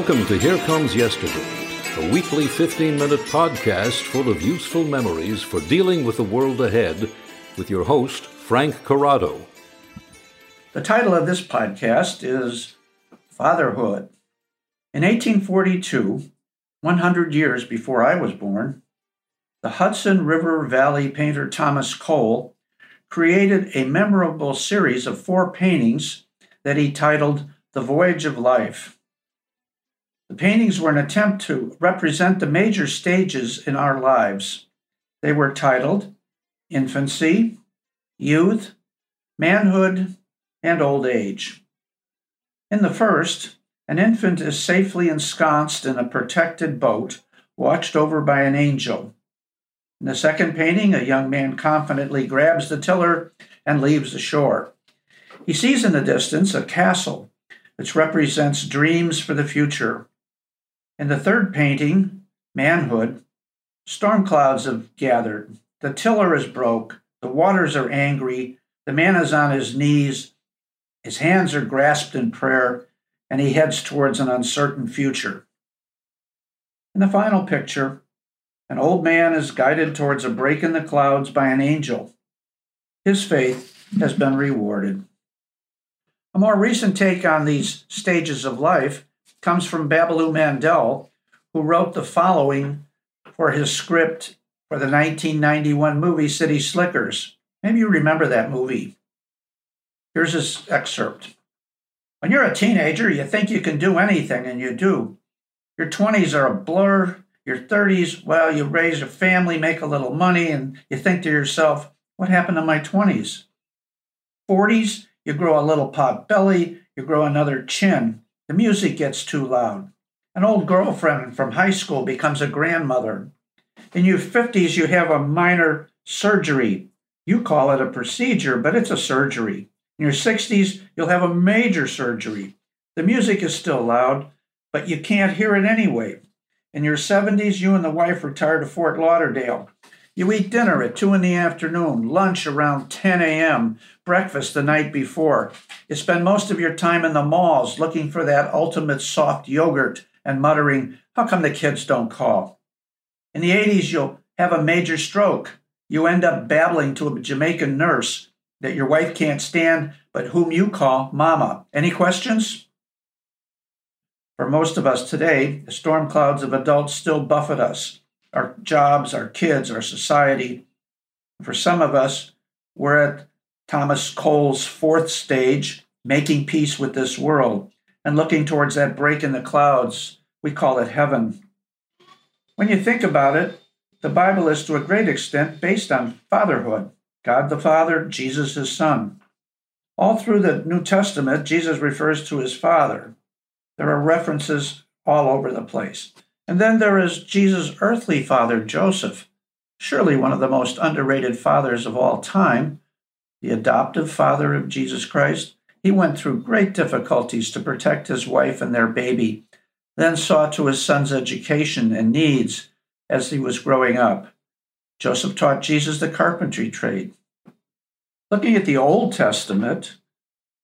Welcome to Here Comes Yesterday, a weekly 15 minute podcast full of useful memories for dealing with the world ahead with your host, Frank Corrado. The title of this podcast is Fatherhood. In 1842, 100 years before I was born, the Hudson River Valley painter Thomas Cole created a memorable series of four paintings that he titled The Voyage of Life. The paintings were an attempt to represent the major stages in our lives. They were titled Infancy, Youth, Manhood, and Old Age. In the first, an infant is safely ensconced in a protected boat watched over by an angel. In the second painting, a young man confidently grabs the tiller and leaves the shore. He sees in the distance a castle which represents dreams for the future. In the third painting, Manhood, storm clouds have gathered. The tiller is broke. The waters are angry. The man is on his knees. His hands are grasped in prayer, and he heads towards an uncertain future. In the final picture, an old man is guided towards a break in the clouds by an angel. His faith has been rewarded. A more recent take on these stages of life comes from Babaloo Mandel, who wrote the following for his script for the 1991 movie City Slickers. Maybe you remember that movie. Here's his excerpt. When you're a teenager, you think you can do anything, and you do. Your 20s are a blur. Your 30s, well, you raise a family, make a little money, and you think to yourself, what happened to my 20s? 40s, you grow a little pot belly, you grow another chin. The music gets too loud. An old girlfriend from high school becomes a grandmother. In your 50s, you have a minor surgery. You call it a procedure, but it's a surgery. In your 60s, you'll have a major surgery. The music is still loud, but you can't hear it anyway. In your 70s, you and the wife retire to Fort Lauderdale. You eat dinner at 2 in the afternoon, lunch around 10 a.m., breakfast the night before. You spend most of your time in the malls looking for that ultimate soft yogurt and muttering, How come the kids don't call? In the 80s, you'll have a major stroke. You end up babbling to a Jamaican nurse that your wife can't stand, but whom you call Mama. Any questions? For most of us today, the storm clouds of adults still buffet us our jobs, our kids, our society. For some of us, we're at Thomas Cole's fourth stage, making peace with this world and looking towards that break in the clouds. We call it heaven. When you think about it, the Bible is to a great extent based on fatherhood God the Father, Jesus his Son. All through the New Testament, Jesus refers to his Father. There are references all over the place. And then there is Jesus' earthly father, Joseph, surely one of the most underrated fathers of all time, the adoptive father of Jesus Christ. He went through great difficulties to protect his wife and their baby, then saw to his son's education and needs as he was growing up. Joseph taught Jesus the carpentry trade. Looking at the Old Testament,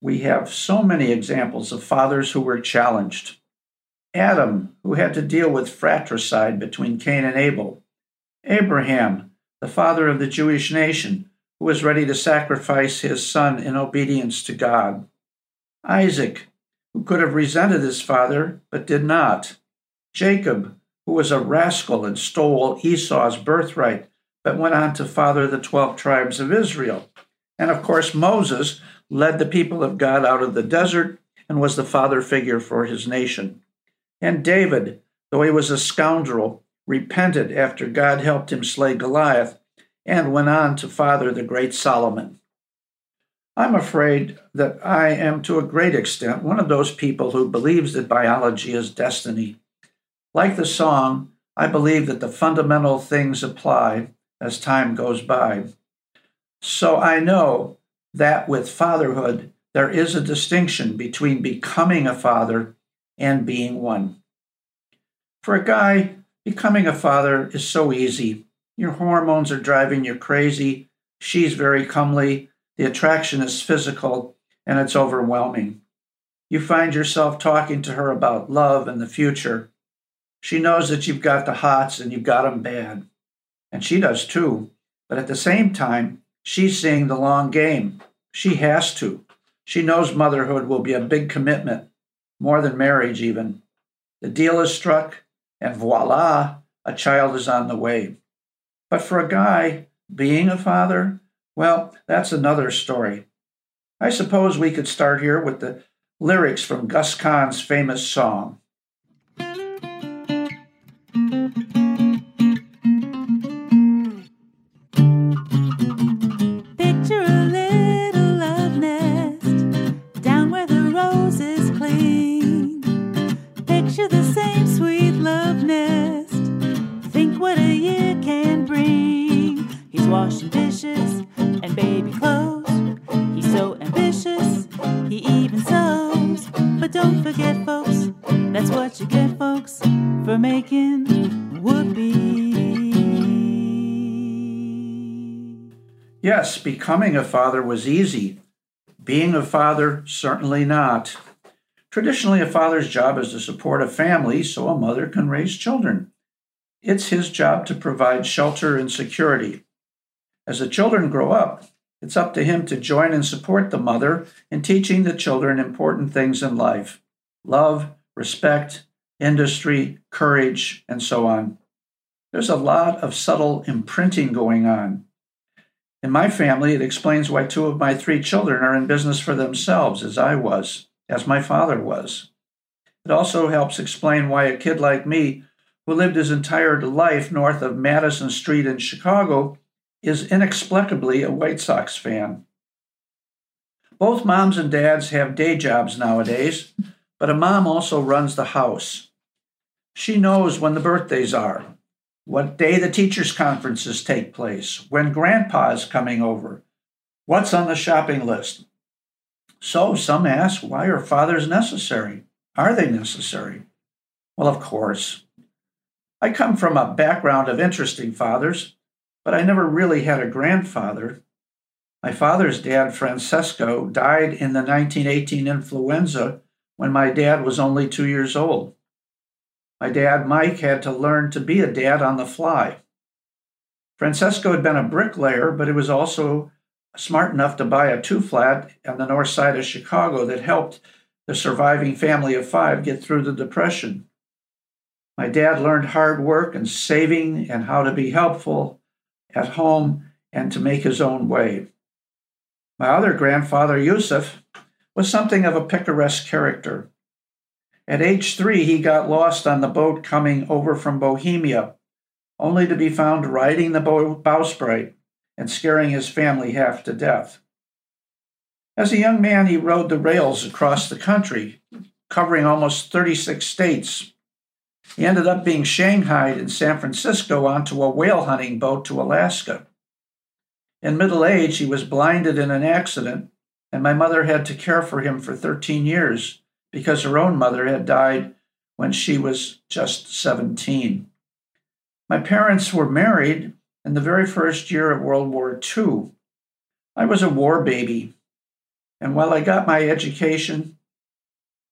we have so many examples of fathers who were challenged. Adam, who had to deal with fratricide between Cain and Abel. Abraham, the father of the Jewish nation, who was ready to sacrifice his son in obedience to God. Isaac, who could have resented his father but did not. Jacob, who was a rascal and stole Esau's birthright but went on to father the 12 tribes of Israel. And of course, Moses led the people of God out of the desert and was the father figure for his nation. And David, though he was a scoundrel, repented after God helped him slay Goliath and went on to father the great Solomon. I'm afraid that I am to a great extent one of those people who believes that biology is destiny. Like the song, I believe that the fundamental things apply as time goes by. So I know that with fatherhood, there is a distinction between becoming a father and being one. For a guy, becoming a father is so easy. Your hormones are driving you crazy. She's very comely. The attraction is physical and it's overwhelming. You find yourself talking to her about love and the future. She knows that you've got the hots and you've got them bad. And she does too. But at the same time, she's seeing the long game. She has to. She knows motherhood will be a big commitment, more than marriage, even. The deal is struck, and voila, a child is on the way. But for a guy, being a father, well, that's another story. I suppose we could start here with the lyrics from Gus Kahn's famous song. Yes, becoming a father was easy. Being a father, certainly not. Traditionally, a father's job is to support a family so a mother can raise children. It's his job to provide shelter and security. As the children grow up, it's up to him to join and support the mother in teaching the children important things in life love, respect, industry, courage, and so on. There's a lot of subtle imprinting going on. In my family, it explains why two of my three children are in business for themselves, as I was, as my father was. It also helps explain why a kid like me, who lived his entire life north of Madison Street in Chicago, is inexplicably a White Sox fan. Both moms and dads have day jobs nowadays, but a mom also runs the house. She knows when the birthdays are, what day the teachers' conferences take place, when grandpa's coming over, what's on the shopping list. So some ask, why are fathers necessary? Are they necessary? Well, of course. I come from a background of interesting fathers, but I never really had a grandfather. My father's dad, Francesco, died in the 1918 influenza when my dad was only two years old. My dad, Mike, had to learn to be a dad on the fly. Francesco had been a bricklayer, but he was also smart enough to buy a two flat on the north side of Chicago that helped the surviving family of five get through the Depression. My dad learned hard work and saving and how to be helpful at home and to make his own way. My other grandfather, Yusuf, was something of a picaresque character. At age three, he got lost on the boat coming over from Bohemia, only to be found riding the bowsprit and scaring his family half to death. As a young man, he rode the rails across the country, covering almost 36 states. He ended up being shanghaied in San Francisco onto a whale hunting boat to Alaska. In middle age, he was blinded in an accident, and my mother had to care for him for 13 years because her own mother had died when she was just 17. My parents were married in the very first year of World War II. I was a war baby, and while I got my education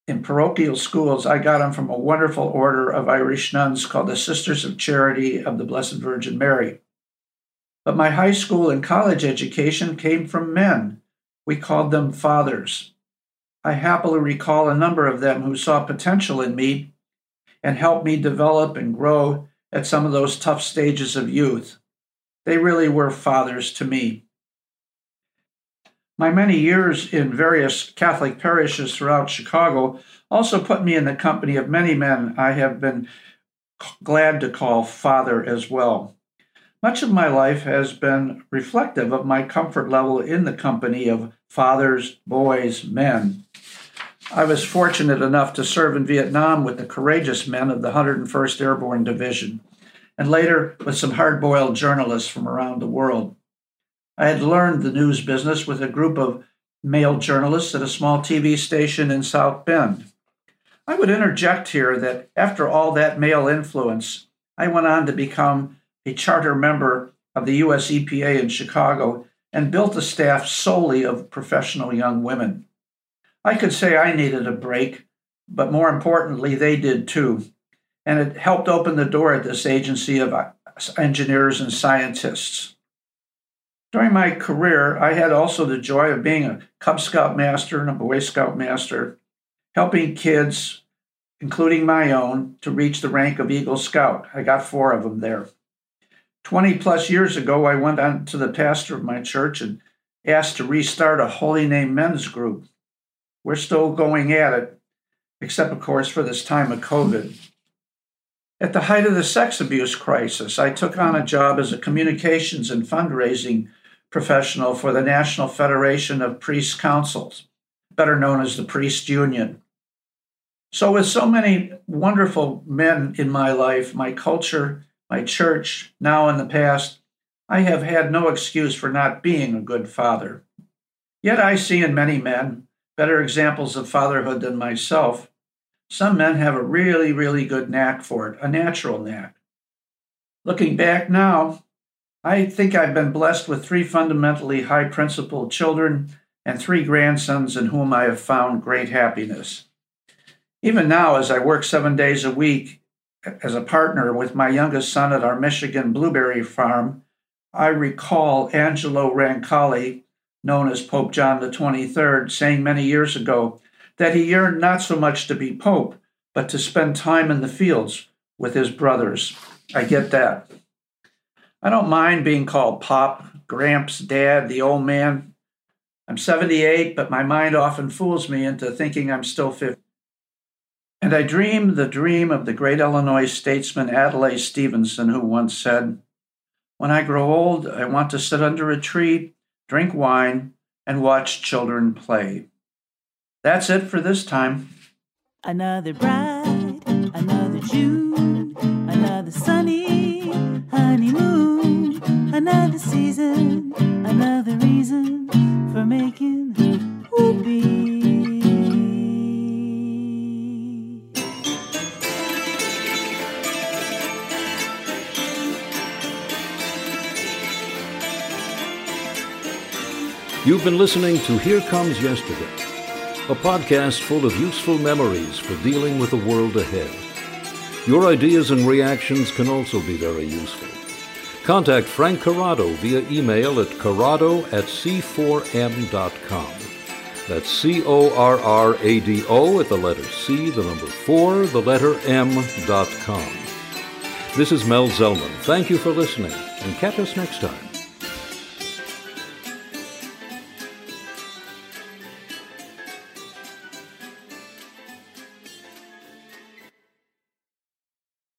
in parochial schools, I got them from a wonderful order of Irish nuns called the Sisters of Charity of the Blessed Virgin Mary. But my high school and college education came from men. We called them fathers. I happily recall a number of them who saw potential in me and helped me develop and grow at some of those tough stages of youth. They really were fathers to me. My many years in various Catholic parishes throughout Chicago also put me in the company of many men I have been glad to call father as well. Much of my life has been reflective of my comfort level in the company of fathers, boys, men. I was fortunate enough to serve in Vietnam with the courageous men of the 101st Airborne Division, and later with some hard boiled journalists from around the world. I had learned the news business with a group of male journalists at a small TV station in South Bend. I would interject here that after all that male influence, I went on to become a charter member of the US EPA in Chicago and built a staff solely of professional young women. I could say I needed a break, but more importantly, they did too. And it helped open the door at this agency of uh, engineers and scientists. During my career, I had also the joy of being a Cub Scout master and a Boy Scout master, helping kids, including my own, to reach the rank of Eagle Scout. I got four of them there. 20 plus years ago, I went on to the pastor of my church and asked to restart a Holy Name men's group. We're still going at it, except, of course, for this time of COVID. At the height of the sex abuse crisis, I took on a job as a communications and fundraising professional for the National Federation of Priests Councils, better known as the Priest Union. So, with so many wonderful men in my life, my culture, my church, now and the past, I have had no excuse for not being a good father. Yet I see in many men better examples of fatherhood than myself. Some men have a really, really good knack for it, a natural knack. Looking back now, I think I've been blessed with three fundamentally high principled children and three grandsons in whom I have found great happiness. Even now, as I work seven days a week as a partner with my youngest son at our Michigan blueberry farm, I recall Angelo Roncalli, known as Pope John the 23rd, saying many years ago that he yearned not so much to be Pope, but to spend time in the fields with his brothers. I get that. I don't mind being called Pop, Gramps, Dad, the old man. I'm 78, but my mind often fools me into thinking I'm still 50. And I dream the dream of the great Illinois statesman Adlai Stevenson, who once said, When I grow old, I want to sit under a tree, drink wine, and watch children play. That's it for this time. Another bride, another June, another sunny honeymoon, another season, another reason for making whoopee. You've been listening to Here Comes Yesterday, a podcast full of useful memories for dealing with the world ahead. Your ideas and reactions can also be very useful. Contact Frank Corrado via email at corrado at c4m.com. That's C O R R A D O at the letter C, the number 4, the letter M.com. This is Mel Zellman. Thank you for listening, and catch us next time.